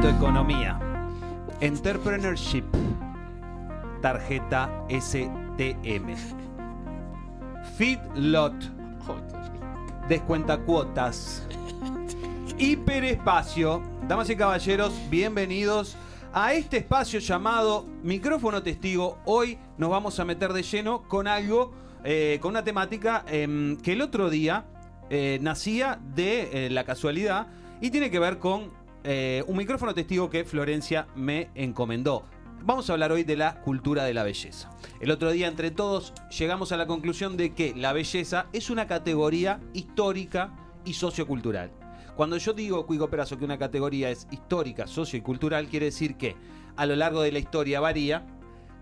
Momento Economía. Entrepreneurship. Tarjeta STM. Feedlot. Descuenta cuotas. Hiperespacio. Damas y caballeros, bienvenidos a este espacio llamado Micrófono Testigo. Hoy nos vamos a meter de lleno con algo, eh, con una temática em, que el otro día eh, nacía de eh, la casualidad y tiene que ver con eh, un micrófono testigo que Florencia me encomendó. Vamos a hablar hoy de la cultura de la belleza. El otro día, entre todos, llegamos a la conclusión de que la belleza es una categoría histórica y sociocultural. Cuando yo digo, Cuico Perazo, que una categoría es histórica, socio y cultural, quiere decir que a lo largo de la historia varía,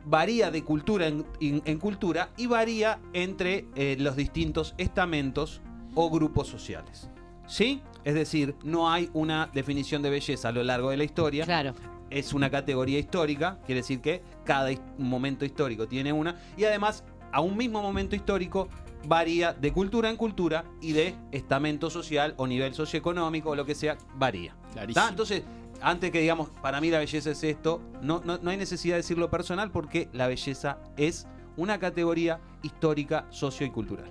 varía de cultura en, cultura y varía entre eh, los distintos estamentos o grupos sociales. ¿Sí? Es decir, no hay una definición de belleza a lo largo de la historia. Claro. Es una categoría histórica, quiere decir que cada momento histórico tiene una. Y además, a un mismo momento histórico varía de cultura en cultura y de estamento social o nivel socioeconómico o lo que sea, varía. Clarísimo. Entonces, antes que digamos, para mí la belleza es esto, no, no, no hay necesidad de decirlo personal porque la belleza es una categoría histórica, socio y cultural.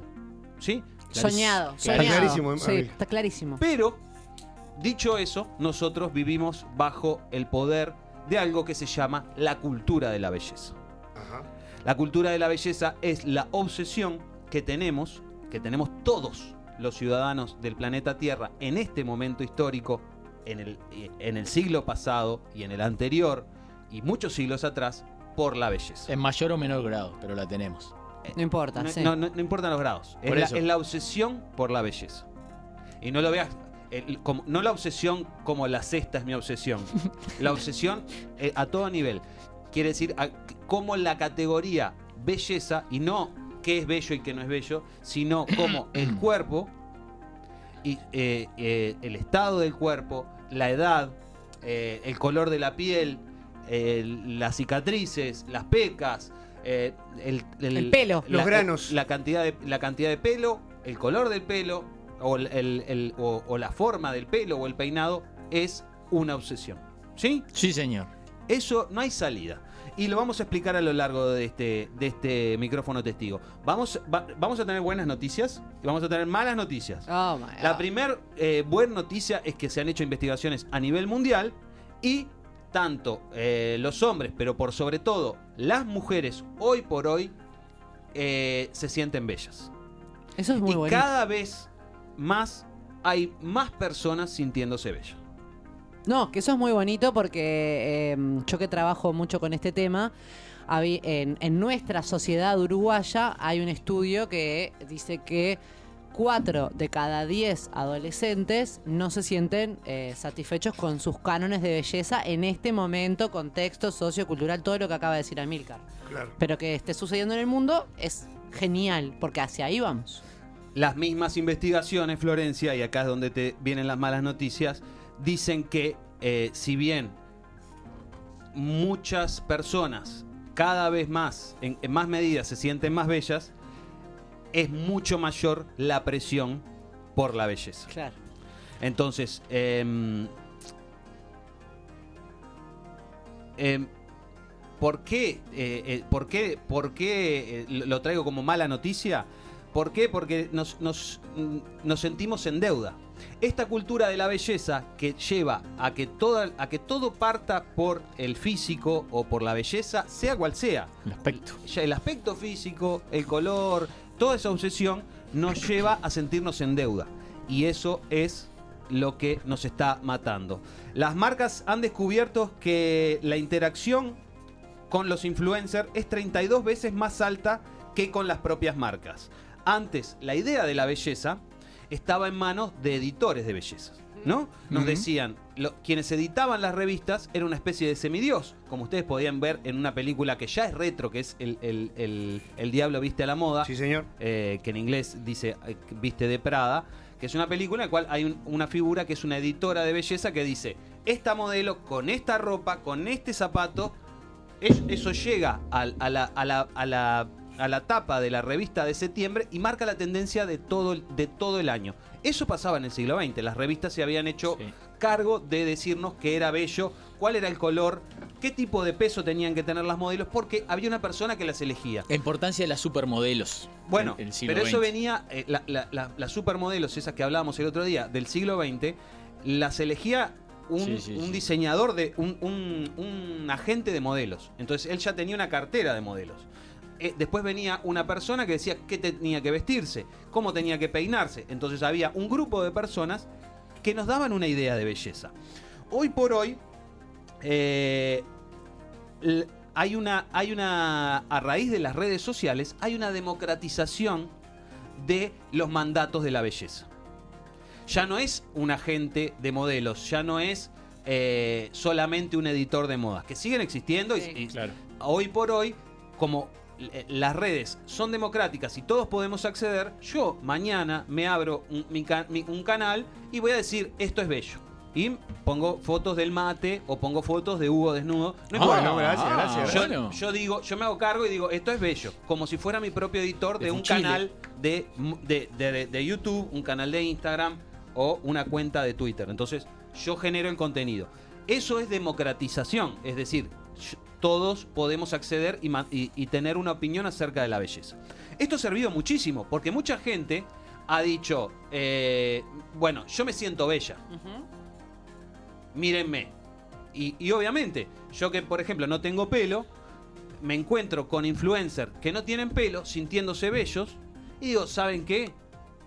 ¿Sí? Soñado. Está soñado. clarísimo, Sí, Ami. está clarísimo. Pero, dicho eso, nosotros vivimos bajo el poder de algo que se llama la cultura de la belleza. Ajá. La cultura de la belleza es la obsesión que tenemos, que tenemos todos los ciudadanos del planeta Tierra en este momento histórico, en el, en el siglo pasado y en el anterior, y muchos siglos atrás, por la belleza. En mayor o menor grado, pero la tenemos. No importa, No, sí. no- no- no importan los grados. Es la, eso. es la obsesión por la belleza. Y no lo veas. el- como- no la obsesión como la cesta es mi obsesión. La obsesión eh, a todo nivel. Quiere decir a- como la categoría belleza, y no qué es bello y qué no es bello, sino como el cuerpo, y, eh, eh, el estado del cuerpo, la edad, eh, el color de la piel, eh, las cicatrices, las pecas, eh, el, El pelo. la- Los granos. la cantidad de la cantidad de pelo, el color del pelo o, el- el- el- o- o la forma del pelo o el peinado es una obsesión. ¿Sí? Sí, señor. Eso no hay salida. Y lo vamos a explicar a lo largo de este, de este micrófono testigo. Vamos, va- vamos a tener buenas noticias y vamos a tener malas noticias. Oh, my La primera buena noticia es que se han hecho investigaciones a nivel mundial y tanto eh, los hombres, pero por sobre todo las mujeres, hoy por hoy, eh, se sienten bellas. Eso es muy y bonito. cada vez más hay más personas sintiéndose bellas. No, que eso es muy bonito porque eh, yo que trabajo mucho con este tema, en nuestra sociedad uruguaya hay un estudio que dice que 4 de cada 10 adolescentes no se sienten eh, satisfechos con sus cánones de belleza en este momento, contexto sociocultural, todo lo que acaba de decir Amilcar. Claro. Pero que esté sucediendo en el mundo es genial, porque hacia ahí vamos. Las mismas investigaciones, Florencia, y acá es donde te vienen las malas noticias, dicen que eh, si bien muchas personas cada vez más, en, en más medidas, se sienten más bellas, es mucho mayor la presión por la belleza. Claro. Entonces, em, em, ¿por qué, eh, eh, por qué, por qué eh, lo lo traigo como mala noticia? ¿Por qué? Porque nos, nos, mm, nos sentimos en deuda. Esta cultura de la belleza que lleva a que, toda, a que todo parta por el físico o por la belleza, sea cual sea, El aspecto. ya el aspecto físico, el color, toda esa obsesión nos lleva a sentirnos en deuda. Y eso es lo que nos está matando. Las marcas han descubierto que la interacción con los influencers es 32 veces más alta que con las propias marcas. Antes, la idea de la belleza estaba en manos de editores de belleza. ¿No? Nos decían, lo- quienes editaban las revistas era una especie de semidios, como ustedes podían ver en una película que ya es retro, que es El, el- el- El Diablo Viste a la Moda, Sí, señor. eh, que en inglés dice eh, Viste de Prada, que es una película en la cual hay un- una figura que es una editora de belleza que dice, esta modelo con esta ropa, con este zapato, es- eso llega al- a, la, a la- a la- a la tapa de la revista de septiembre y marca la tendencia de todo, el- de todo el año. Eso pasaba en el siglo XX, las revistas se habían hecho Sí. cargo de decirnos que era bello, cuál era el color, qué tipo de peso tenían que tener las modelos, porque había una persona que las elegía. La importancia de las supermodelos. Bueno, en el siglo pero eso XX. venía, eh, la- la- la- las supermodelos, esas que hablábamos el otro día, del siglo XX, las elegía un, Sí, sí, un diseñador, de un, un- un agente de modelos. Entonces él ya tenía una cartera de modelos. Eh, después venía una persona que decía qué tenía que vestirse, cómo tenía que peinarse. Entonces había un grupo de personas que nos daban una idea de belleza. Hoy por hoy, eh, hay una, hay una, a raíz de las redes sociales, hay una democratización de los mandatos de la belleza. Ya no es un agente de modelos, ya no es eh, solamente un editor de modas, que siguen existiendo y- Sí. y, Claro. hoy por hoy, como las redes son democráticas y todos podemos acceder, yo mañana me abro un, mi ca- mi- un canal y voy a decir esto es bello. Y pongo fotos del mate o pongo fotos de Hugo desnudo. No Ah, importa. bueno, gracias, gracias, Yo, bueno. yo digo, yo me hago cargo y digo, esto es bello. Como si fuera mi propio editor de, un canal de, de, de- de YouTube, un canal de Instagram o una cuenta de Twitter. Entonces, yo genero el contenido. Eso es democratización, es decir, todos podemos acceder y, ma- y- y tener una opinión acerca de la belleza. Esto ha servido muchísimo, porque mucha gente ha dicho, eh, bueno, yo me siento bella, mírenme. Y, y obviamente, yo que por ejemplo no tengo pelo, me encuentro con influencers que no tienen pelo, sintiéndose bellos, y digo, ¿saben qué?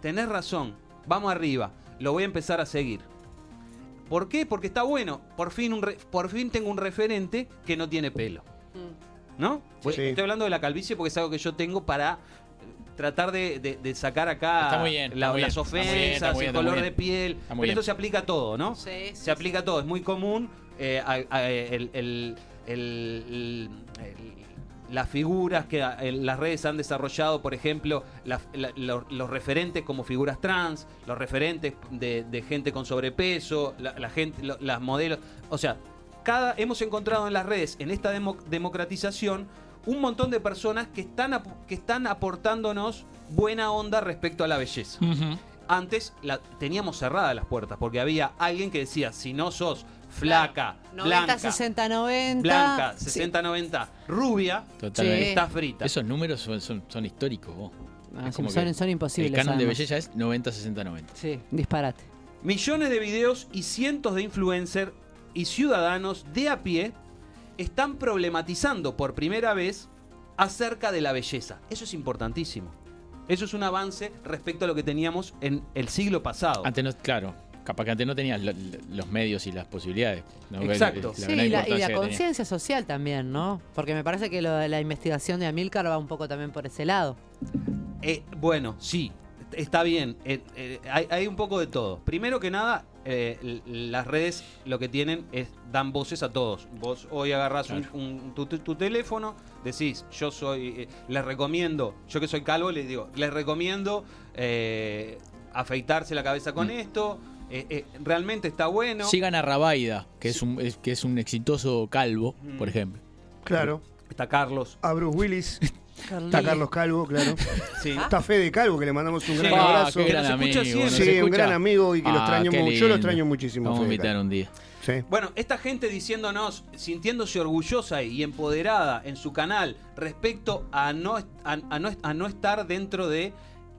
Tenés razón, vamos arriba, lo voy a empezar a seguir. ¿Por qué? Porque está bueno, por fin, un re- por fin tengo un referente que no tiene pelo. Mm. ¿No? Pues Sí. Estoy hablando de la calvicie porque es algo que yo tengo para eh, tratar de, de- de sacar acá bien, la- las bien, ofensas, bien, el color de piel. Pero esto se aplica a todo, ¿no? Sí, sí, se aplica a todo, es muy común. eh, a- a- el- el- el- el- el- las figuras que el- las redes han desarrollado, por ejemplo, la- la- lo- los referentes como figuras trans, los referentes de, de gente con sobrepeso, la, la gente, lo- las modelos. O sea, cada, hemos encontrado en las redes, en esta demo- democratización, un montón de personas que están, que están aportándonos buena onda respecto a la belleza antes la, teníamos cerradas las puertas porque había alguien que decía, si no sos flaca, 90, blanca, 60, 90. blanca, Sí. 60, 90, rubia, Totalmente. Sí. está frita. Esos números son, son, son históricos, vos. Ah, sí, son, son imposibles. El canon de además. belleza es 90, 60, 90. Sí, disparate. Millones de videos y cientos de influencers y ciudadanos de a pie están problematizando por primera vez acerca de la belleza. Eso es importantísimo. Eso es un avance respecto a lo que teníamos en el siglo pasado. Antes no, claro, capaz que antes no tenías lo- lo- los medios y las posibilidades. ¿no? Exacto. La sí, y la, conciencia social también, ¿no? Porque me parece que lo de la investigación de Amilcar va un poco también por ese lado. Eh, bueno, sí, está bien. Eh, eh, hay, hay un poco de todo. Primero que nada, eh, las redes lo que tienen es dan voces a todos. Vos hoy agarrás un- Claro. un- tu, tu- tu teléfono, decís, yo soy, eh, les recomiendo, yo que soy calvo, les digo, les recomiendo eh, afeitarse la cabeza con Mm. esto. Eh, eh, realmente está bueno. Sigan a Rabaida, que es, un, es- que es un exitoso calvo, Mm. por ejemplo. Claro. Está Carlos. A Bruce Willis. Está Carlos Calvo, claro. Sí. Está Fede Calvo, que le mandamos un gran Sí. Ah, abrazo. gran nos escucha amigo. siempre. ¿nos Sí, un gran amigo y que lo Ah, extraño mucho. Yo lo extraño muchísimo. Vamos a invitar un día. Sí. Bueno, esta gente diciéndonos, sintiéndose orgullosa y empoderada en su canal respecto a no, a, a no, a no estar dentro de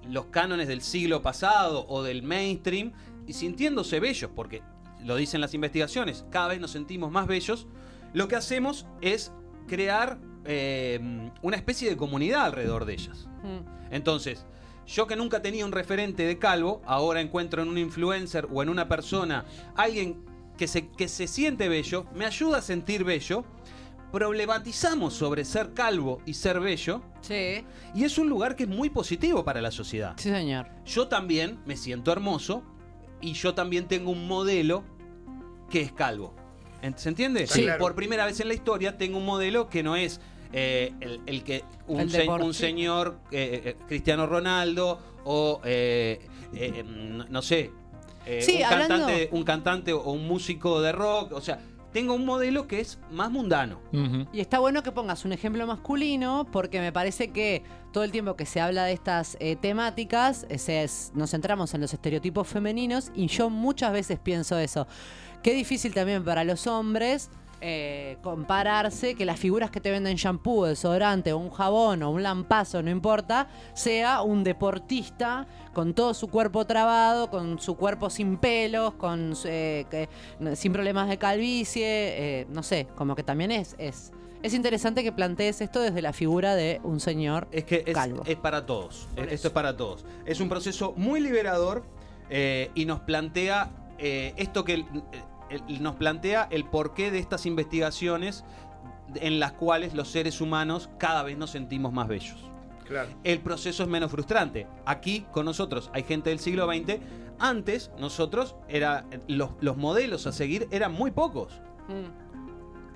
los cánones del siglo pasado o del mainstream y sintiéndose bellos, porque lo dicen las investigaciones, cada vez nos sentimos más bellos, lo que hacemos es crear eh, una especie de comunidad alrededor de ellas. Mm. Entonces, yo que nunca tenía un referente de calvo, ahora encuentro en un influencer o en una persona alguien que se, que se siente bello, me ayuda a sentir bello, problematizamos sobre ser calvo y ser bello, Sí, y es un lugar que es muy positivo para la sociedad. sí, señor. Yo también me siento hermoso y yo también tengo un modelo que es calvo. ¿En- ¿Se entiende? Sí. Claro. Por primera vez en la historia tengo un modelo que no es eh, el, el que un, El se- un señor eh, eh, Cristiano Ronaldo o eh, eh, no no sé eh, Sí, un, hablando- cantante, un cantante o un músico de rock. O sea, tengo un modelo que es más mundano. Y está bueno que pongas un ejemplo masculino porque me parece que todo el tiempo que se habla de estas eh, temáticas eh, es- nos centramos en los estereotipos femeninos y yo muchas veces pienso eso. Qué difícil también para los hombres eh, compararse que las figuras que te venden shampoo, desodorante o un jabón o un lampazo, no importa, sea un deportista con todo su cuerpo trabado, con su cuerpo sin pelos, con eh, que- sin problemas de calvicie, eh, no sé, como que también es, es es interesante que plantees esto desde la figura de un señor Es que es, calvo. es para todos. Por Esto es para todos. Es un proceso muy liberador y nos plantea eh, esto que nos plantea el porqué de estas investigaciones en las cuales los seres humanos cada vez nos sentimos más bellos. Claro. El proceso es menos frustrante. Aquí con nosotros hay gente del siglo XX. Antes nosotros era los, los modelos a seguir eran muy pocos. Mm.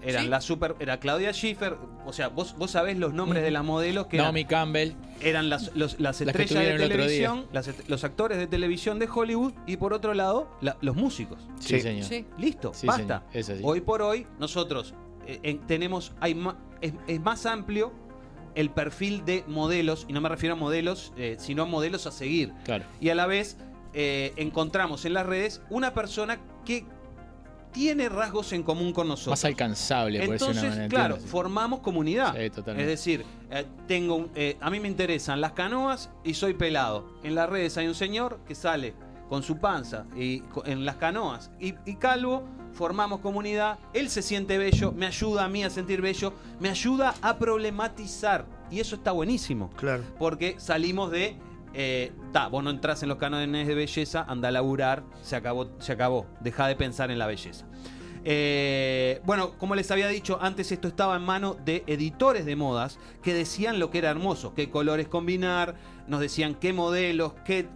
Eran Sí. la super, era Claudia Schiffer, o sea, vos, vos sabés los nombres de las modelos que eran- Naomi Campbell. eran las, los- las estrellas de televisión, las est- los actores de televisión de Hollywood y por otro lado la- los músicos. Sí, Sí. señor. Sí. Listo, Sí, basta. señor. Hoy por hoy nosotros eh, en- tenemos, hay ma- es, es más amplio el perfil de modelos, y no me refiero a modelos, eh, sino a modelos a seguir. Claro. Y a la vez eh, encontramos en las redes una persona que tiene rasgos en común con nosotros. Más alcanzable, por decir una Entonces, manera. claro, ¿entiendes? formamos comunidad. Sí, totalmente. Es decir, eh, tengo eh, a mí me interesan las canoas y soy pelado. En las redes hay un señor que sale con su panza y en las canoas y, y calvo. Formamos comunidad, él se siente bello, me ayuda a mí a sentir bello, me ayuda a problematizar. Y eso está buenísimo. Claro. Porque salimos de. Eh, ta, vos no entras en los cánones de belleza, anda a laburar, se acabó, se acabó. Deja de pensar en la belleza. Eh, bueno, como les había dicho, antes esto estaba en mano de editores de modas que decían lo que era hermoso, qué colores combinar, nos decían qué modelos, qué,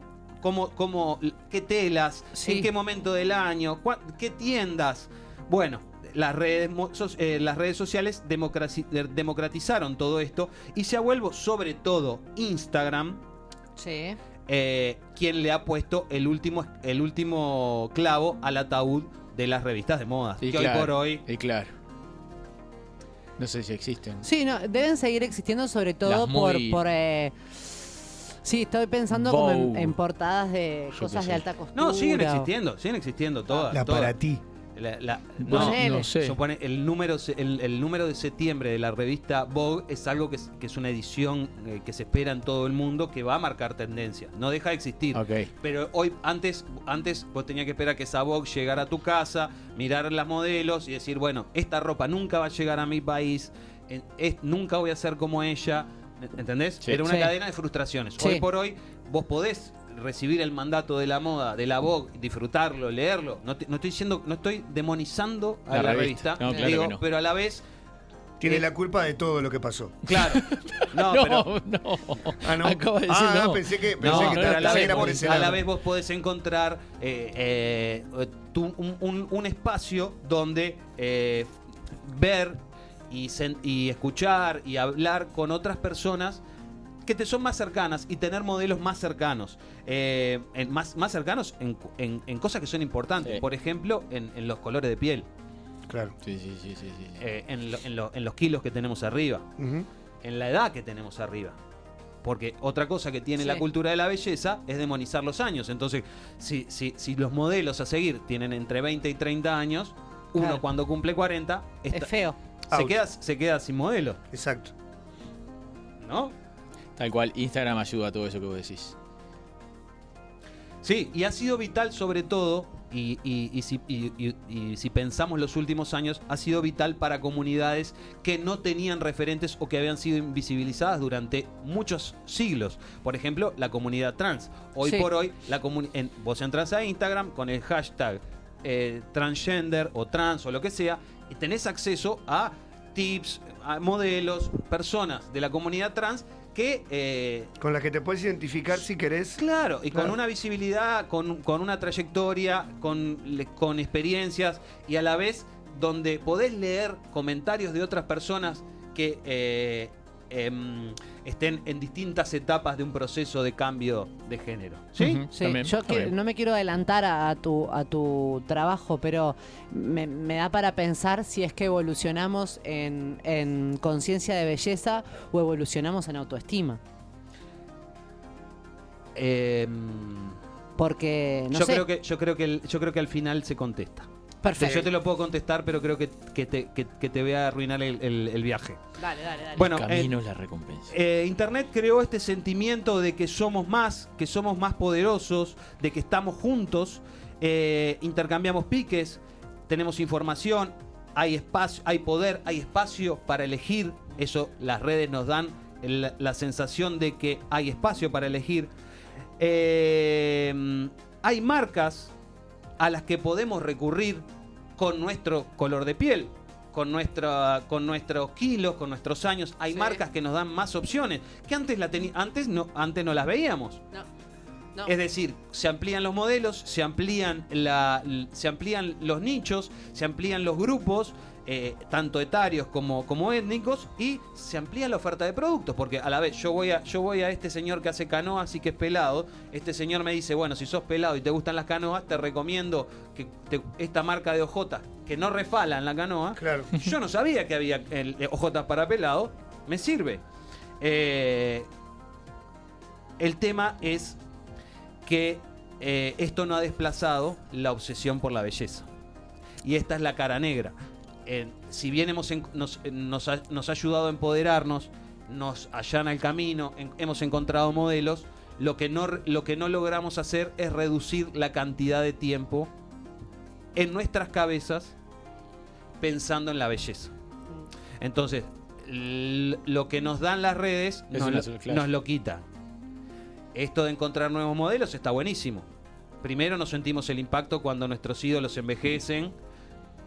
cómo, cómo, qué telas, Sí. en qué momento del año, cua- qué tiendas. Bueno, las redes, eh, las redes sociales democratizaron todo esto y se ha vuelto sobre todo Instagram Sí. eh, quien le ha puesto el último, el último clavo al ataúd de las revistas de moda. Y que claro, hoy por hoy Y claro. No sé si existen. Sí, no, deben seguir existiendo sobre todo por... por eh, sí, estoy pensando como en, portadas de Yo cosas de alta costura. No, siguen existiendo, siguen existiendo todas. La todas. para ti. La- la- No, sé. supone el número el, el número de septiembre de la revista Vogue es algo que es, que es una edición eh, que se espera en todo el mundo que va a marcar tendencia. No deja de existir. Pero hoy, antes, antes vos tenías que esperar que esa Vogue llegara a tu casa, mirar las modelos y decir, bueno, esta ropa nunca va a llegar a mi país, en- es- nunca voy a ser como ella. ¿Entendés? Sí. Era una Sí. cadena de frustraciones. Sí. Hoy por hoy, vos podés recibir el mandato de la moda, de la Vogue, disfrutarlo, leerlo. No, te- no estoy diciendo, no estoy demonizando a La la, revista. revista, No, claro digo, que no. pero a la vez, Tiene Eh, la culpa de todo lo que pasó. claro. No, No, pero no. Ah, no. Acabo de decir ah, no. pensé que, pensé No, que pero a la, vez era por vos, ese a la vez vos podés encontrar eh, eh, tu- un, un- un espacio donde eh, ver y, sen- y escuchar y hablar con otras personas que te son más cercanas y tener modelos más cercanos. Eh, en- más, más cercanos en, en- en cosas que son importantes. Sí. Por ejemplo, en, en los colores de piel, Claro. Sí, sí, sí, sí. sí. eh, en, lo- en lo- en los kilos que tenemos arriba en la edad que tenemos arriba. Porque otra cosa que tiene Sí. la cultura de la belleza es demonizar los años. Entonces, si, si, si los modelos a seguir tienen entre 20 y 30 años, uno Claro. cuando cumple 40 está- Es feo. se, Out. queda, se queda sin modelo, Exacto. ¿no? Tal cual, Instagram ayuda a todo eso que vos decís. Sí, y ha sido vital sobre todo, y, y- y si, y- y- y si pensamos los últimos años, ha sido vital para comunidades que no tenían referentes o que habían sido invisibilizadas durante muchos siglos. Por ejemplo, la comunidad trans. Hoy Sí. por hoy, la en- vos entras a Instagram con el hashtag eh, transgender o trans o lo que sea, y tenés acceso a tips, a modelos, personas de la comunidad trans que... eh, Con la que te puedes identificar si querés. Claro, y con una visibilidad, con, con una trayectoria, con, con experiencias y a la vez donde podés leer comentarios de otras personas que, eh, em, estén en distintas etapas de un proceso de cambio de género. ¿Sí? Sí, también, yo que- no me quiero adelantar a, a tu, a tu trabajo, pero me, me da para pensar si es que evolucionamos en, en conciencia de belleza o evolucionamos en autoestima. Em, Porque, no yo, sé, creo que, yo, creo que el- yo creo que al final se contesta. Perfecto. Yo te lo puedo contestar, pero creo que, que te, que- que te voy a arruinar el, el- el viaje. Dale, dale, dale. Bueno, eh, Camino es la recompensa. Eh, Internet creó este sentimiento de que somos más, que somos más poderosos, de que estamos juntos, eh, intercambiamos piques, tenemos información, hay espacio, hay poder, hay espacio para elegir. Eso las redes nos dan el- la sensación de que hay espacio para elegir. Eh, hay marcas a las que podemos recurrir con nuestro color de piel, con, nuestra, con nuestros kilos, con nuestros años. Hay Sí. marcas que nos dan más opciones que antes, la antes, no, antes no las veíamos. No, no. Es decir, se amplían los modelos, se amplían, la, se amplían los nichos, se amplían los grupos, eh, tanto etarios como, como étnicos, y se amplía la oferta de productos. Porque a la vez, yo voy a, yo voy a este señor que hace canoa, así que es pelado. Este señor me dice, bueno, si sos pelado y te gustan las canoas, te recomiendo que te- esta marca de ojotas que no refalan la canoa. Claro. Yo no sabía que había el, eh, ojotas para pelado. Me sirve. Eh, el tema es que eh, esto no ha desplazado la obsesión por la belleza. Y esta es la cara negra. Eh, si bien hemos nos, eh, nos ha, nos ha ayudado a empoderarnos, nos allana el camino, en- hemos encontrado modelos, lo que, no, lo que no logramos hacer es reducir la cantidad de tiempo en nuestras cabezas pensando en la belleza. Entonces, l- lo que nos dan las redes Es nos lo, nos lo quita. Esto de encontrar nuevos modelos está buenísimo. Primero nos sentimos el impacto cuando nuestros ídolos envejecen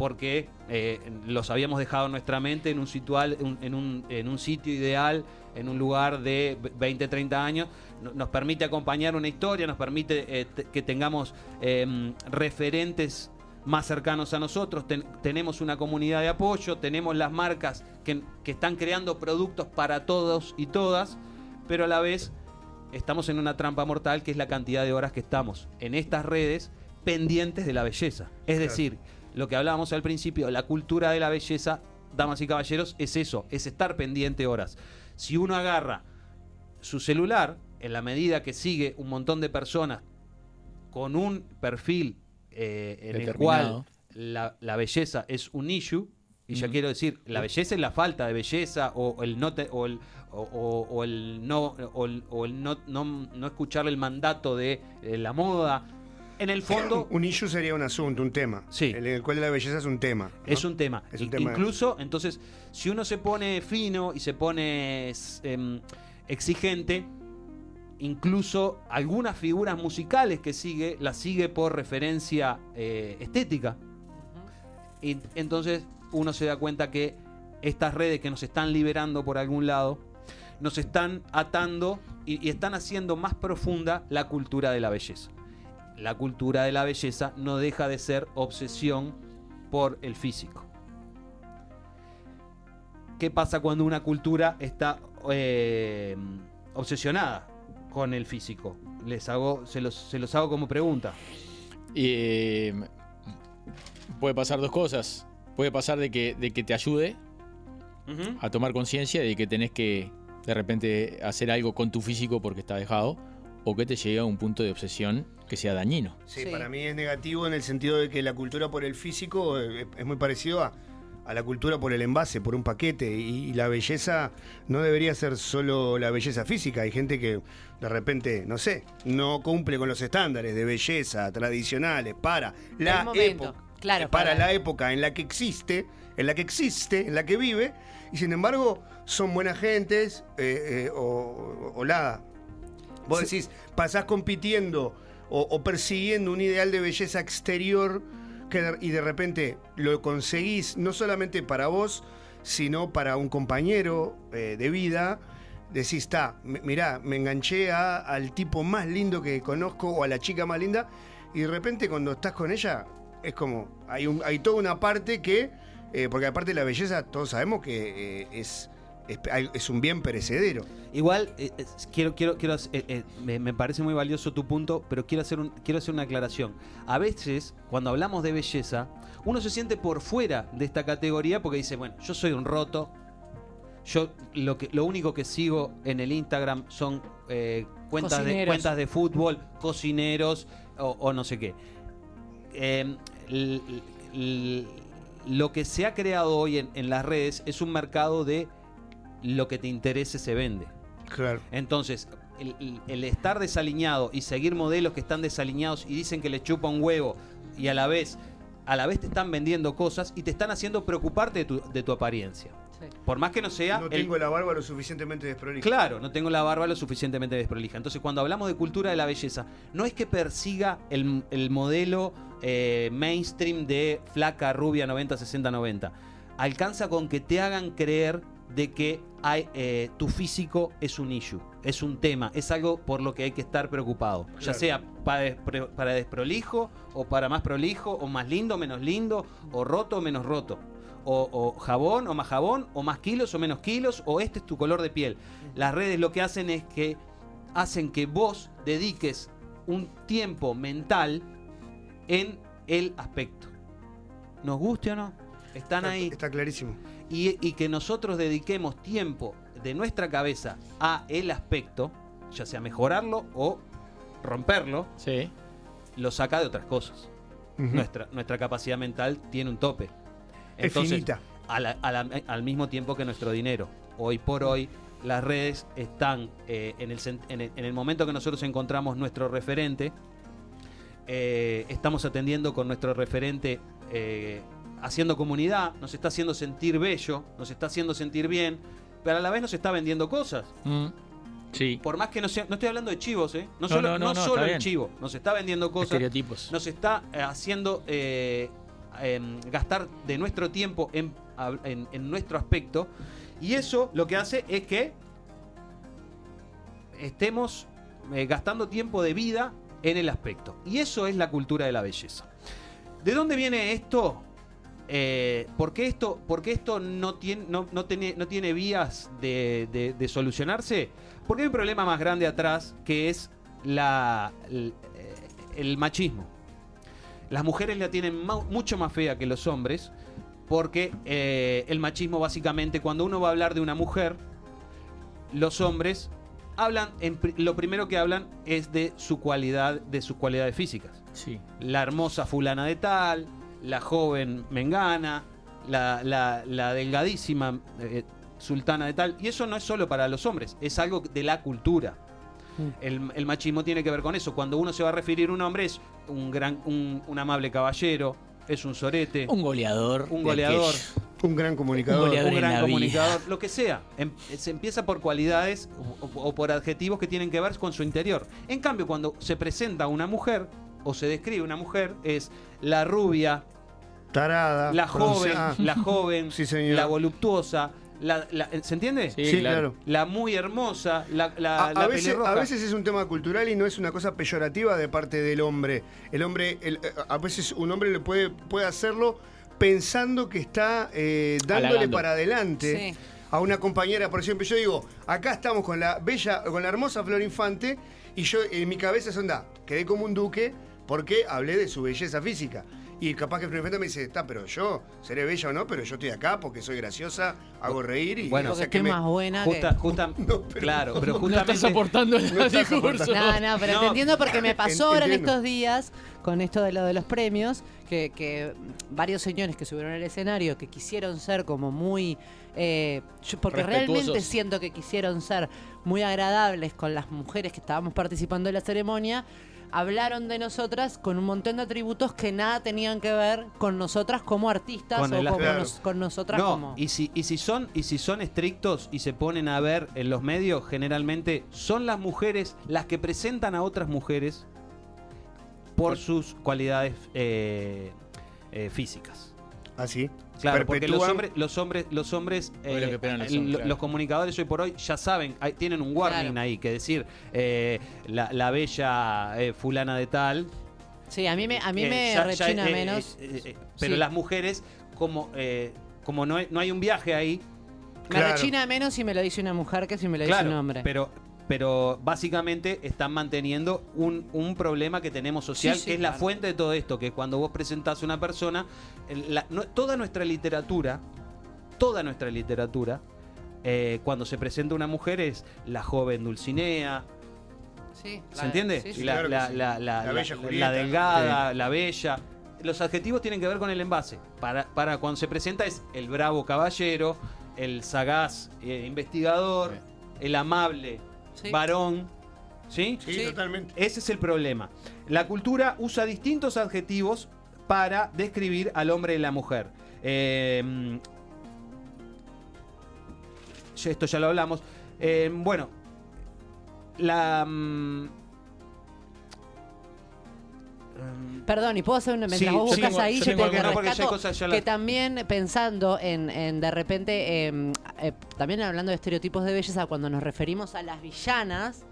porque eh, los habíamos dejado en nuestra mente en un, situal, en, un, en un sitio ideal, en un lugar de 20, 30 años. No- Nos permite acompañar una historia, nos permite eh, que tengamos eh, referentes más cercanos a nosotros, ten- tenemos una comunidad de apoyo, tenemos las marcas que, que están creando productos para todos y todas, pero a la vez estamos en una trampa mortal que es la cantidad de horas que estamos en estas redes pendientes de la belleza. Es Claro. Lo que hablábamos al principio, la cultura de la belleza, damas y caballeros, es eso, es estar pendiente horas. Si uno agarra su celular, en la medida que sigue un montón de personas con un perfil eh, en el cual la, la belleza es un issue, y ya quiero decir, la belleza es la falta de belleza o el no te- o el, o, o- o el no o el, o el no, no, no escuchar el mandato de eh, la moda. En el fondo Un issue sería un asunto, un tema. Sí. En el cual la belleza es un tema. ¿no? es un tema. Es un tema. Incluso, entonces, si uno se pone fino y se pone em, exigente, incluso algunas figuras musicales que sigue, las sigue por referencia eh, estética. Y entonces uno se da cuenta que estas redes que nos están liberando por algún lado, nos están atando y, y están haciendo más profunda la cultura de la belleza. La cultura de la belleza no deja de ser obsesión por el físico. ¿Qué pasa cuando una cultura está eh, obsesionada con el físico? Les hago, se los, se los hago como pregunta. Eh, puede pasar dos cosas. Puede pasar de que, de que te ayude a tomar conciencia de que tenés que de repente hacer algo con tu físico porque está dejado, o que te llegue a un punto de obsesión que sea dañino. Sí, Sí. para mí es negativo en el sentido de que la cultura por el físico es muy parecido a, a la cultura por el envase, por un paquete. Y, y la belleza no debería ser solo la belleza física. Hay gente que de repente, no sé, no cumple con los estándares de belleza tradicionales para la época. Claro, para, para- la época en la que existe, en la que existe, en la que vive, y sin embargo son buenas gentes eh, eh, o, o nada. Vos decís, pasás compitiendo o, persiguiendo un ideal de belleza exterior y de repente lo conseguís no solamente para vos, sino para un compañero eh, de vida. Decís, está, mirá, me enganché a- al tipo más lindo que conozco o a la chica más linda, y de repente cuando estás con ella, es como, hay, hay toda una parte que, eh, porque aparte la belleza, todos sabemos que eh, es es, un bien perecedero. Igual, eh, eh, quiero, quiero, quiero, eh, eh, me, me parece muy valioso tu punto, pero quiero hacer, un, quiero hacer una aclaración. A veces, cuando hablamos de belleza, uno se siente por fuera de esta categoría porque dice, bueno, yo soy un roto, yo lo, que, lo único que sigo en el Instagram son eh, cuentas, de, cuentas de fútbol, cocineros o, o no sé qué. Eh, l- l- lo que se ha creado hoy en, en las redes es un mercado de lo que te interese se vende. Claro. Entonces, el, estar desaliñado y seguir modelos que están desaliñados y dicen que le chupa un huevo y a la vez, a la vez te están vendiendo cosas y te están haciendo preocuparte de tu, de tu apariencia. Sí. Por más que no sea. No el- tengo la barba lo suficientemente desprolija. Claro, no tengo la barba lo suficientemente desprolija. Entonces, cuando hablamos de cultura de la belleza, no es que persiga el, el modelo eh, mainstream de flaca, rubia, 90, 60, 90. Alcanza con que te hagan creer de que hay, eh, tu físico es un issue, es un tema, es algo por lo que hay que estar preocupado. Ya sea para, para desprolijo, o para más prolijo, o más lindo, menos lindo, o roto, o menos roto. O, o jabón, o más jabón, o más kilos, o menos kilos, o este es tu color de piel. Las redes lo que hacen es que hacen que vos dediques un tiempo mental en el aspecto. Nos guste o no, están Está- ahí. Está clarísimo. Y, y que nosotros dediquemos tiempo de nuestra cabeza a el aspecto, ya sea mejorarlo o romperlo, Sí. lo saca de otras cosas. Nuestra, nuestra capacidad mental tiene un tope. Es finita. a la- a la- al mismo tiempo que nuestro dinero. Hoy por hoy, las redes están eh, en, el, sen- en el- en el momento que nosotros encontramos nuestro referente, eh, estamos atendiendo con nuestro referente, eh, haciendo comunidad, nos está haciendo sentir bello, nos está haciendo sentir bien, pero a la vez nos está vendiendo cosas. Mm. Sí. Por más que no sea, no estoy hablando de chivos, ¿eh? No No, solo, no, no, solo el bien. chivo, nos está vendiendo cosas Estereotipos. nos está eh, haciendo eh, em, gastar de nuestro tiempo en, a- en- en nuestro aspecto. Y eso lo que hace es que estemos eh, gastando tiempo de vida en el aspecto. Y eso es la cultura de la belleza. ¿De dónde viene esto? Eh, ¿por, qué esto ¿Por qué esto no tiene, no, no tiene, no tiene vías de, de- de solucionarse? Porque hay un problema más grande atrás que es la, el, eh, el machismo. Las mujeres la tienen mucho más fea que los hombres porque eh, el machismo básicamente cuando uno va a hablar de una mujer, los hombres hablan, en lo primero que hablan es de su cualidad, de sus cualidades físicas Sí. la hermosa fulana de tal, la joven mengana, la, la- la delgadísima eh, sultana de tal. Y eso no es solo para los hombres, es algo de la cultura. Mm. El, el machismo tiene que ver con eso. Cuando uno se va a referir a un hombre es un gran, un, un amable caballero, es un sorete, Un goleador. Un goleador. Un gran comunicador. Un goleador. un en gran vida. comunicador, lo que sea. Em- se empieza por cualidades o, o por adjetivos que tienen que ver con su interior. En cambio, cuando se presenta una mujer o se describe una mujer, es la rubia, Tarada. la joven, bronceada. la joven, Sí, señor. la voluptuosa, la, la- ¿se entiende? Sí, Sí, claro. claro. La muy hermosa, la, la, A, a veces, pelirroja. a veces es un tema cultural y no es una cosa peyorativa de parte del hombre. El hombre, el- a veces un hombre le puede, puede hacerlo pensando que está eh, dándole para adelante Sí. a una compañera. Por ejemplo, yo digo, acá estamos con la bella, con la hermosa Flor Infante y yo en mi cabeza es onda, quedé como un duque porque hablé de su belleza física. Y capaz que Infante me dice, está, pero yo seré bella o no, pero yo estoy acá porque soy graciosa, hago reír y Bueno, o sea, que me- más buena Justa- que... justa- No, pero- claro, pero No justamente estás aportando No el estás discurso. aportando. No, no, pero No. te entiendo porque me pasó ahora en estos días con esto de lo de los premios, que, que varios señores que subieron al escenario que quisieron ser como muy... eh, yo- porque realmente siento que quisieron ser muy agradables con las mujeres que estábamos participando en la ceremonia, hablaron de nosotras con un montón de atributos que nada tenían que ver con nosotras como artistas Con o el- como Claro. nos- con nosotras No, como... y si, y si son y si son estrictos y se ponen a ver en los medios, generalmente son las mujeres las que presentan a otras mujeres por sus cualidades eh, eh, físicas. Así. Claro, porque los hombres, los hombres, los hombres, lo que eh, son, lo- claro. los comunicadores hoy por hoy ya saben, hay- tienen un warning Claro. ahí que decir eh, la, la bella eh, fulana de tal. Sí, a mí me, a mí eh, me ya- ya, rechina eh, menos. eh, eh, pero Sí. las mujeres, como, eh, como no, hay- no hay un viaje ahí, Me Claro. rechina menos si me lo dice una mujer que si me lo dice un hombre. pero, pero básicamente están manteniendo un, un problema que tenemos social, Sí, sí, que es la fuente de todo esto, que cuando vos presentás a una persona, el- la- no- toda nuestra literatura, toda nuestra literatura, eh, cuando se presenta una mujer es la joven Dulcinea, Sí, ¿se la- entiende? sí, sí. La, claro la- delgada, la bella. Los adjetivos tienen que ver con el envase. Para, para cuando se presenta es el bravo caballero, el sagaz eh, investigador, Sí. el amable Sí. varón. ¿Sí? Sí, Sí. totalmente. Ese es el problema. La cultura usa distintos adjetivos para describir al hombre y la mujer. Eh, ya- esto ya lo hablamos. Eh, bueno, la... em, Perdón, y puedo hacer una. Mientras Sí, vos buscas tengo- ahí, yo yo, tengo te no, rescato cosas ya la- que también pensando en, en de repente, eh, eh, también hablando de estereotipos de belleza, cuando nos referimos a las villanas,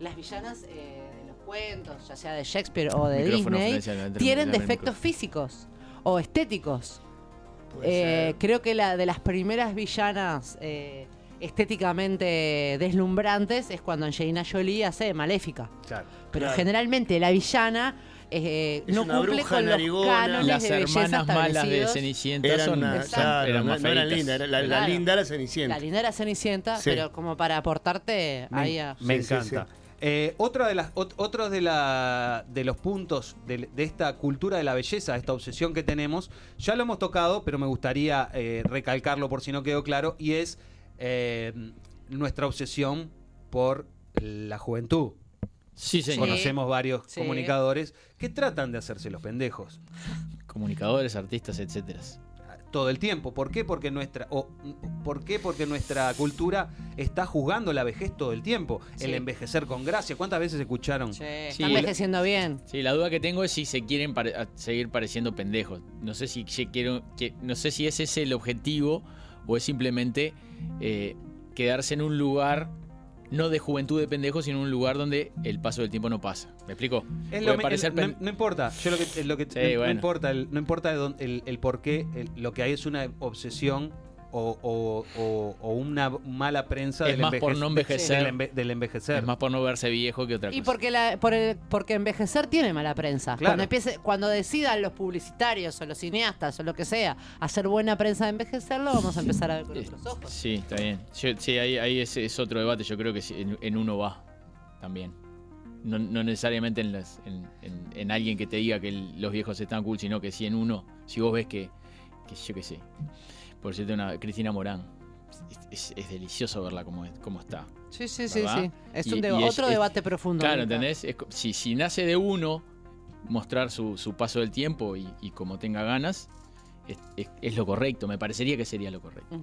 las villanas eh, de los cuentos, ya sea de Shakespeare o de Micrófono, Disney, tienen defectos físicos o estéticos. Eh, creo que la de las primeras villanas eh, estéticamente deslumbrantes es cuando Angelina Jolie hace de Maléfica. claro. Pero Claro. generalmente la villana eh, Es no una cumple bruja con los narigona. cánones Las de belleza hermanas malas de. Cenicienta Eran, son una- Exacto. claro, eran no, más no eran feitas. lindas, era la, la Claro. linda era Cenicienta. La linda era Cenicienta, Sí. pero como para aportarte Me, ahí a... me Sí, encanta. sí. Eh, otra de las, otro de, la, de los puntos de, de esta cultura de la belleza, esta obsesión que tenemos, ya lo hemos tocado, pero me gustaría eh, recalcarlo por si no quedó claro, y es eh, nuestra obsesión por la juventud. Sí, señor. Conocemos varios Sí. comunicadores que tratan de hacerse los pendejos Comunicadores, artistas, etcétera. todo el tiempo. ¿Por qué? Porque nuestra o, ¿Por qué? Porque nuestra cultura está juzgando la vejez todo el tiempo, el Sí. envejecer con gracia. ¿Cuántas veces escucharon? Sí, está envejeciendo bien. Sí, la duda que tengo es si se quieren pare- a- seguir pareciendo pendejos. No sé si se quiero, que, no sé si ese es el objetivo o es simplemente eh, quedarse en un lugar no de juventud de pendejos, sino en un lugar donde el paso del tiempo no pasa. ¿Me explico? Es Puede lo mi- parecer el- no, pen- no importa, yo lo que, lo que Sí, no, importa, el, no importa el, el por qué, lo que hay es una obsesión o, o- o- o una mala prensa Es del, más por no envejecer. del, enve- del envejecer. es más por no verse viejo que otra cosa. Y porque, la, por el- porque envejecer tiene mala prensa. Claro. Cuando, empiece, cuando decidan los publicitarios o los cineastas o lo que sea hacer buena prensa de envejecerlo, vamos a empezar a ver con Eh, otros ojos. Sí, está bien. Yo- sí, ahí, ahí es, es otro debate. Yo creo que en, en uno va también. No, no necesariamente en, las- en, en- en alguien que te diga que el- los viejos están cool, sino que sí en uno. Si vos ves que, que yo qué sé, por decirte una Cristina Morán, es, es- es delicioso verla como, es- como está. Sí, sí, sí, ¿verdad? sí. Es Y- un deba- es- otro es- debate profundo. Claro, ahorita. ¿entendés? Si, si nace de uno, mostrar su, su paso del tiempo y, y como tenga ganas, es, es- es lo correcto. Me parecería que sería lo correcto.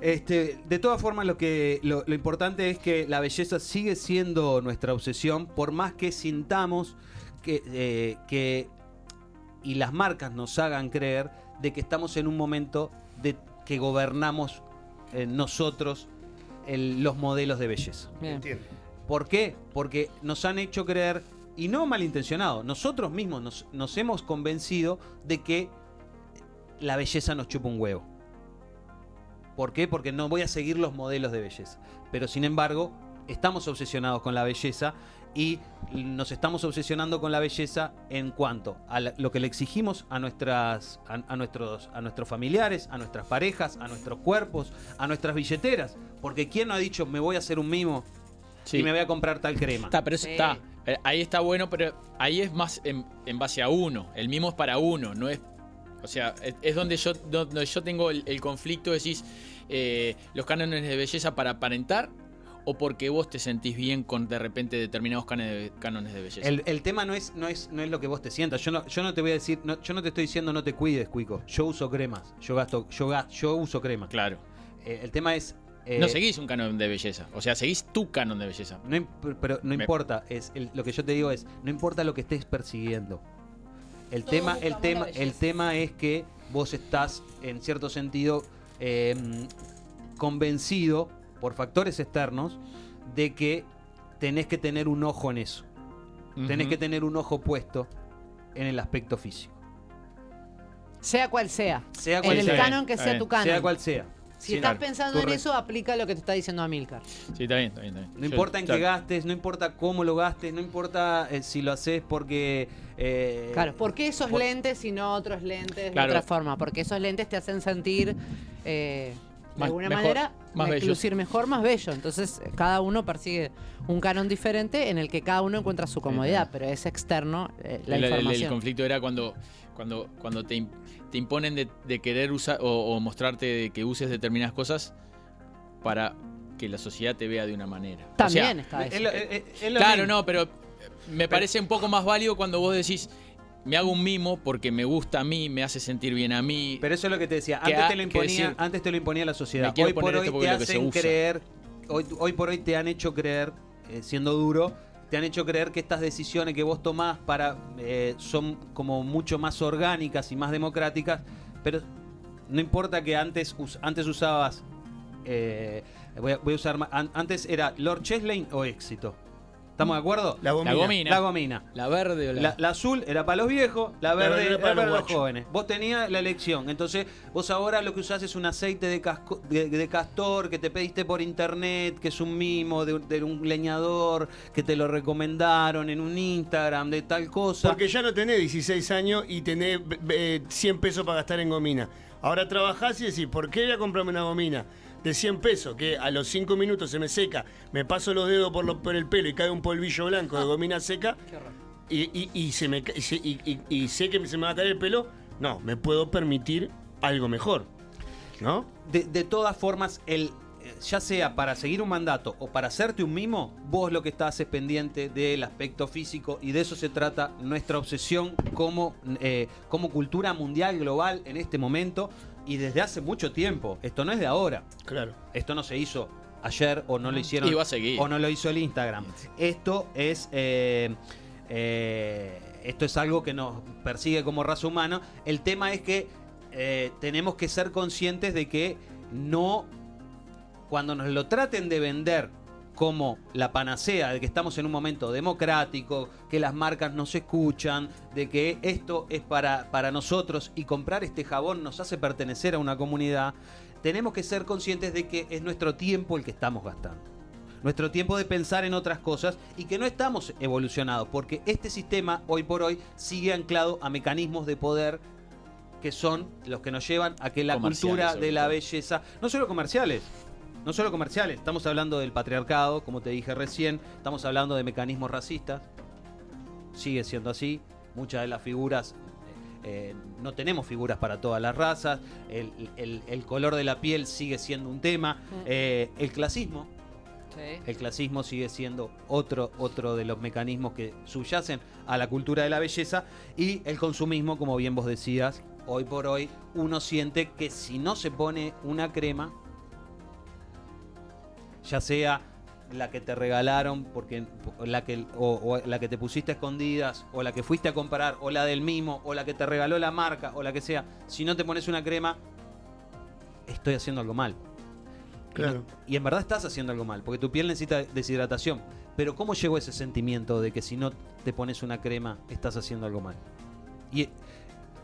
Este, de todas formas, lo que lo, lo importante es que la belleza sigue siendo nuestra obsesión, por más que sintamos que, eh, que y las marcas nos hagan creer de que estamos en un momento de que gobernamos eh, nosotros el- los modelos de belleza. Bien. ¿Por qué? Porque nos han hecho creer, y no malintencionado, nosotros mismos nos, nos hemos convencido de que la belleza nos chupa un huevo. ¿Por qué? Porque no voy a seguir los modelos de belleza. Pero sin embargo, estamos obsesionados con la belleza y nos estamos obsesionando con la belleza en cuanto a lo que le exigimos a nuestras a, a nuestros a nuestros familiares, a nuestras parejas, a nuestros cuerpos, a nuestras billeteras, porque quién no ha dicho me voy a hacer un mimo Sí. y me voy a comprar tal crema. Está, pero eso Sí. está. Eh, Ahí está bueno, pero ahí es más en, en base a uno. El mimo es para uno, no es. O sea, es, es donde yo donde yo tengo el, el conflicto, decís, eh, los cánones de belleza para aparentar o porque vos te sentís bien con de repente determinados cánones de, belleza. El, el tema no es, no, es, no es lo que vos te sientas. Yo no, yo no te voy a decir, no- yo no te estoy diciendo no te cuides, Cuico. Yo uso cremas. Yo gasto, yo, ga- yo uso crema. Claro. Eh, el tema es. eh, no seguís un canon de belleza. O sea, seguís tu canon de belleza. no pero no Me- importa. Es el- lo que yo te digo es, no importa lo que estés persiguiendo. El tema, el tema, el tema es que vos estás, en cierto sentido, eh, convencido por factores externos de que tenés que tener un ojo en eso. Tenés que tener un ojo puesto en el aspecto físico. Sea cual sea. Sea En cual el sea. canon que sea tu canon. Sea cual sea. Si Sí, estás claro. pensando en eso, aplica lo que te está diciendo Amilcar. Sí, está bien, está bien. está bien. No Yo- importa en qué gastes, no importa cómo lo gastes, no importa eh, si lo haces porque... eh, Claro, ¿por qué esos por- lentes y no otros lentes Claro. de otra forma? Porque esos lentes te hacen sentir eh, de Más- alguna mejor, manera más me- lucir mejor, más bello. Entonces, eh, cada uno persigue un canon diferente en el que cada uno encuentra su comodidad, pero es externo eh, la el, el- el información. conflicto era cuando, cuando, cuando te, te imponen de, de querer usar o, o mostrarte de que uses determinadas cosas para que la sociedad te vea de una manera. O sea, También está eso. es lo- es- es- es lo Claro, mismo. no, pero me parece un poco más válido cuando vos decís, me hago un mimo porque me gusta a mí, me hace sentir bien a mí. Pero eso es lo que te decía. Antes ha- te lo imponía, decir, antes te lo imponía la sociedad. Hoy por hoy te hacen creer, hoy, hoy por hoy te han hecho creer, eh, siendo duro, te han hecho creer que estas decisiones que vos tomás para eh, son como mucho más orgánicas y más democráticas, pero no importa que antes us- antes usabas eh, voy, a, voy a usar an- antes era Lord Chesley o éxito. ¿Estamos de acuerdo? La gomina. La gomina. La gomina. La verde o la... La, la azul era para los viejos, la verde verde era para, los, jóvenes. Vos tenías la elección. Entonces, vos ahora lo que usás es un aceite de, casco- de, de castor que te pediste por internet, que es un mimo de, un- de un leñador, que te lo recomendaron en un Instagram, de tal cosa. Porque ya no tenés 16 años y tenés eh, 100 pesos para gastar en gomina. Ahora trabajás y decís, ¿por qué voy a comprarme una gomina de 100 pesos que a los 5 minutos se me seca, me paso los dedos por, lo- por el pelo y cae un polvillo blanco de gomina seca y, y- y se me, y, se- y- sé que se me va a caer el pelo? No, me puedo permitir algo mejor. ¿No? de, de todas formas, el, ya sea para seguir un mandato o para hacerte un mimo, vos lo que estás es pendiente del aspecto físico y de eso se trata nuestra obsesión como, eh, como cultura mundial global en este momento y desde hace mucho tiempo. Esto no es de ahora. Claro. Esto no se hizo ayer o no lo hicieron Y va a seguir. o no lo hizo el Instagram. Esto es eh, eh, esto es algo que nos persigue como raza humana. El tema es que eh, tenemos que ser conscientes de que no cuando nos lo traten de vender como la panacea de que estamos en un momento democrático, que las marcas nos escuchan, de que esto es para, para nosotros y comprar este jabón nos hace pertenecer a una comunidad, tenemos que ser conscientes de que es nuestro tiempo el que estamos gastando. Nuestro tiempo de pensar en otras cosas y que no estamos evolucionados, porque este sistema hoy por hoy sigue anclado a mecanismos de poder que son los que nos llevan a que la cultura de la belleza, no solo comerciales, no solo comerciales, estamos hablando del patriarcado, como te dije recién, estamos hablando de mecanismos racistas, sigue siendo así, muchas de las figuras, eh, no tenemos figuras para todas las razas, el, el- el color de la piel sigue siendo un tema, eh, el clasismo, Sí. el clasismo sigue siendo otro, otro de los mecanismos que subyacen a la cultura de la belleza. Y el consumismo, como bien vos decías, hoy por hoy uno siente que si no se pone una crema, ya sea la que te regalaron porque la que o, o la que te pusiste a escondidas o la que fuiste a comprar o la del mimo o la que te regaló la marca o la que sea si no te pones una crema estoy haciendo algo mal Claro. y en verdad estás haciendo algo mal, porque tu piel necesita deshidratación. Pero ¿cómo llegó ese sentimiento de que si no te pones una crema, estás haciendo algo mal? Y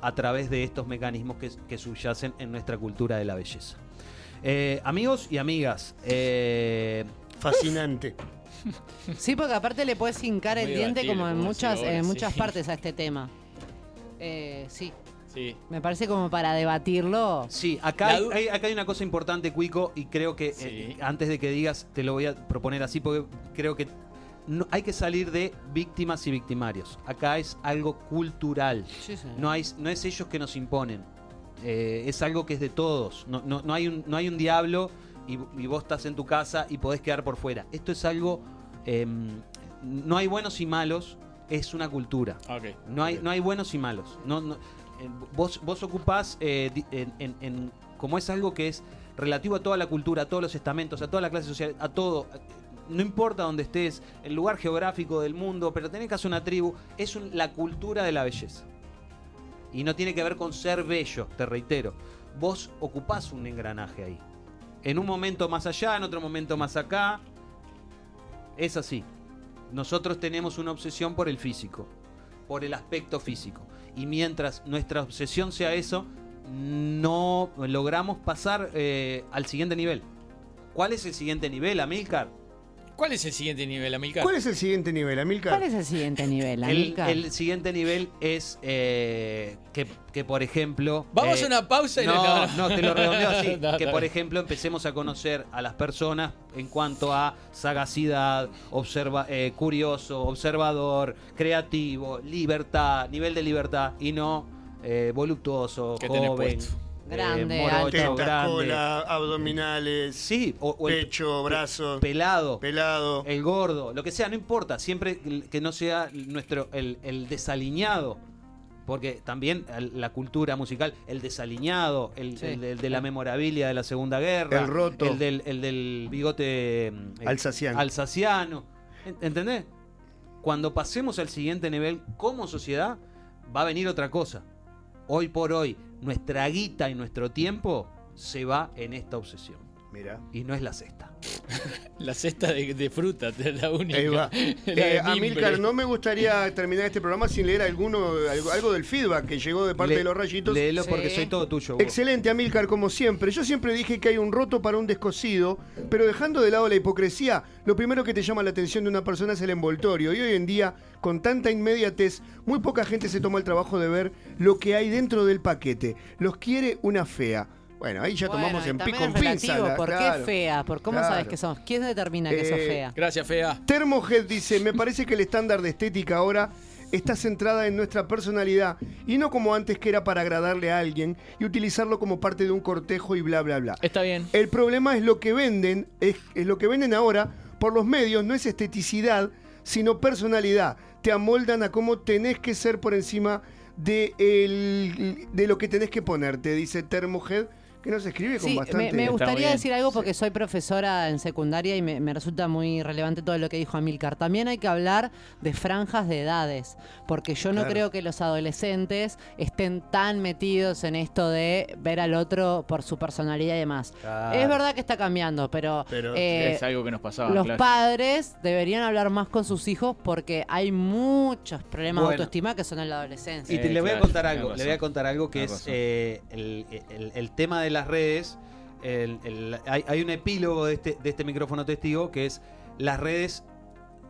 a través de estos mecanismos que, que subyacen en nuestra cultura de la belleza. Eh, amigos y amigas, eh, Fascinante. Sí, porque aparte le puedes hincar el Muy diente debatible, como en como muchas, en muchas sí. partes a este tema. Eh, sí, Sí. me parece como para debatirlo. sí, acá La hay, acá hay una cosa importante, Cuico, y creo que Sí. eh, antes de que digas, te lo voy a proponer así, porque creo que no, hay que salir de víctimas y victimarios. Acá es algo cultural. Sí, sí. No, hay, no es ellos que nos imponen. Eh, es algo que es de todos. No, no- no hay, un, no hay un diablo y, y vos estás en tu casa y podés quedar por fuera. Esto es algo... em, no hay buenos y malos, es una cultura. No hay, no hay buenos y malos. No, no- eh, vos, vos ocupás, eh, en, en- en- como es algo que es relativo a toda la cultura, a todos los estamentos, a toda la clase social, a todo. No importa dónde estés, el lugar geográfico del mundo, pero tenés que hacer una tribu, es un- la cultura de la belleza. Y no tiene que ver con ser bello, te reitero. Vos ocupás un engranaje ahí. En un momento más allá, en otro momento más acá. Es así. Nosotros tenemos una obsesión por el físico, por el aspecto físico. Y mientras nuestra obsesión sea eso, no logramos pasar eh, al siguiente nivel. ¿Cuál es el siguiente nivel, Amilcar? ¿Cuál es el siguiente nivel, Amilcar? ¿Cuál es el siguiente nivel, Amilcar? ¿Cuál es el siguiente nivel, El, Amilcar? el siguiente nivel es eh, que, que, por ejemplo... Vamos eh, a una pausa y No, no, te lo redondeo así. No, que por ejemplo empecemos a conocer a las personas en cuanto a sagacidad, observa, eh, curioso, observador, creativo, libertad, nivel de libertad y no eh, voluptuoso, ¿Qué tenés joven, puesto? eh, Grande, morocho. Tetas, grande. cola, abdominales, Sí, o, o el pecho, brazos, pelado. pelado. El gordo, lo que sea, no importa, siempre que no sea nuestro el, el desaliñado. Porque también la cultura musical, el desaliñado, el, Sí. el de, el de la memorabilia de la Segunda Guerra, El roto. el del, el del bigote mm, eh, Alsaciano. alsaciano. ¿En- ¿Entendés? Cuando pasemos al siguiente nivel como sociedad, va a venir otra cosa. Hoy por hoy, nuestra guita y nuestro tiempo se va en esta obsesión. Mira. Y no es la sexta. La cesta de, de fruta, la única. Ahí va. Eh. Amilcar, no me gustaría terminar este programa sin leer alguno, algo, algo del feedback que llegó de parte Le- de los rayitos. Léelo Sí. porque soy todo tuyo. vos. Excelente, Amilcar, como siempre. Yo siempre dije que hay un roto para un descosido, pero dejando de lado la hipocresía, lo primero que te llama la atención de una persona es el envoltorio. Y hoy en día, con tanta inmediatez, muy poca gente se toma el trabajo de ver lo que hay dentro del paquete. Los quiere una fea. Bueno, ahí ya Bueno, tomamos en pico en pinza. la- ¿Por claro. qué fea? ¿Por cómo Claro. sabes que sos? ¿Quién determina que sos Eh, fea? Gracias, Fea. Termohead dice, me parece que el estándar de estética ahora está centrada en nuestra personalidad y no como antes que era para agradarle a alguien y utilizarlo como parte de un cortejo y bla, bla, bla. Está bien. El problema es lo que venden, es, es lo que venden ahora por los medios, no es esteticidad, sino personalidad. Te amoldan a cómo tenés que ser por encima de, el- de lo que tenés que ponerte, dice Termohead, que nos escribe con Sí, bastante... me, gustaría decir algo porque soy profesora en secundaria y me, me resulta muy relevante todo lo que dijo Amilcar. También hay que hablar de franjas de edades, porque yo no Claro. creo que los adolescentes estén tan metidos en esto de ver al otro por su personalidad y demás. Claro. Es verdad que está cambiando, pero, Pero eh, es algo que nos pasaba. los claro. padres deberían hablar más con sus hijos porque hay muchos problemas Bueno. de autoestima que son en la adolescencia. Y te, Eh, le voy a contar algo, le voy a contar algo que es eh, el, el- el tema de las redes. el- el- hay, hay un epílogo de este, de este micrófono testigo que es las redes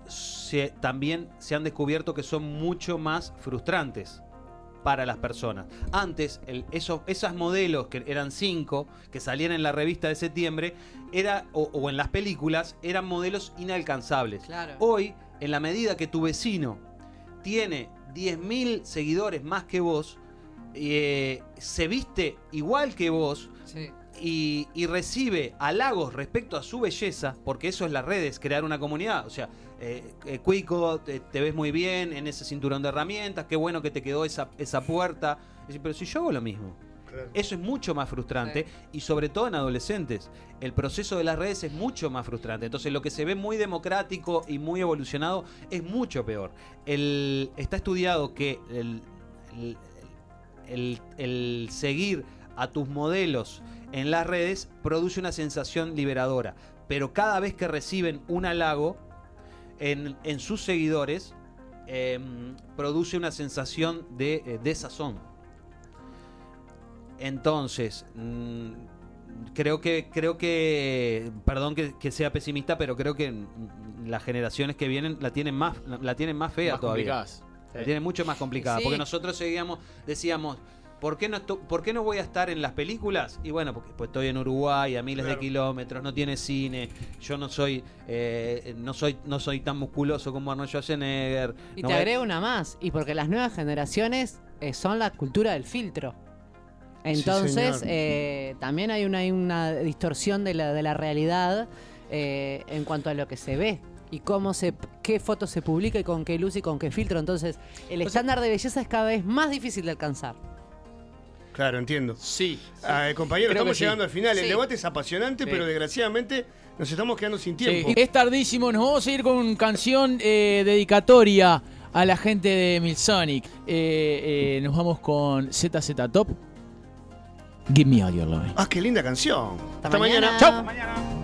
se- también se han descubierto que son mucho más frustrantes para las personas. Antes, el- esos, esas modelos que eran cinco, que salían en la revista de septiembre, era, o, o en las películas, eran modelos inalcanzables. Claro. Hoy, en la medida que tu vecino tiene 10.000 seguidores más que vos, eh, se viste igual que vos Sí. y, y recibe halagos respecto a su belleza, porque eso es las redes, crear una comunidad. O sea, eh, eh, Cuico, te, te ves muy bien en ese cinturón de herramientas, qué bueno que te quedó esa, esa puerta. Pero si yo hago lo mismo. Claro. Eso es mucho más frustrante y sobre todo en adolescentes. El proceso de las redes es mucho más frustrante. Entonces lo que se ve muy democrático y muy evolucionado es mucho peor. El- está estudiado que el, el- el- el seguir a tus modelos en las redes produce una sensación liberadora. Pero cada vez que reciben un halago en, en sus seguidores, em, produce una sensación de eh, desazón. Entonces, mm, creo que, creo que, perdón que, que sea pesimista, pero creo que mm, las generaciones que vienen la tienen más, la tienen más fea Más todavía. complicadas. La tienen mucho más complicada. Sí. Porque nosotros seguíamos, decíamos, ¿por qué, no ¿por qué no voy a estar en las películas? Y bueno, porque pues, estoy en Uruguay a miles Claro. de kilómetros, no tiene cine, yo no soy, eh, no soy, no soy tan musculoso como Arnold Schwarzenegger. Y no te voy agrego una más, y porque las nuevas generaciones eh, son la cultura del filtro. Entonces, eh, también hay una, hay una distorsión de la, de la realidad eh, en cuanto a lo que se ve y cómo se, qué foto se publica y con qué luz y con qué filtro. Entonces, el estándar de belleza es cada vez más difícil de alcanzar. Claro, entiendo. Sí. Ah, compañero, Creo estamos sí. llegando al final. El debate es apasionante, Sí. pero desgraciadamente nos estamos quedando sin Sí. tiempo. Es tardísimo, nos vamos a ir con canción eh, dedicatoria a la gente de Milsonic. Eh, eh, nos vamos con ZZ Top. Give me all your love. Ah, qué linda canción. Hasta, mañana. Chau. Mañana.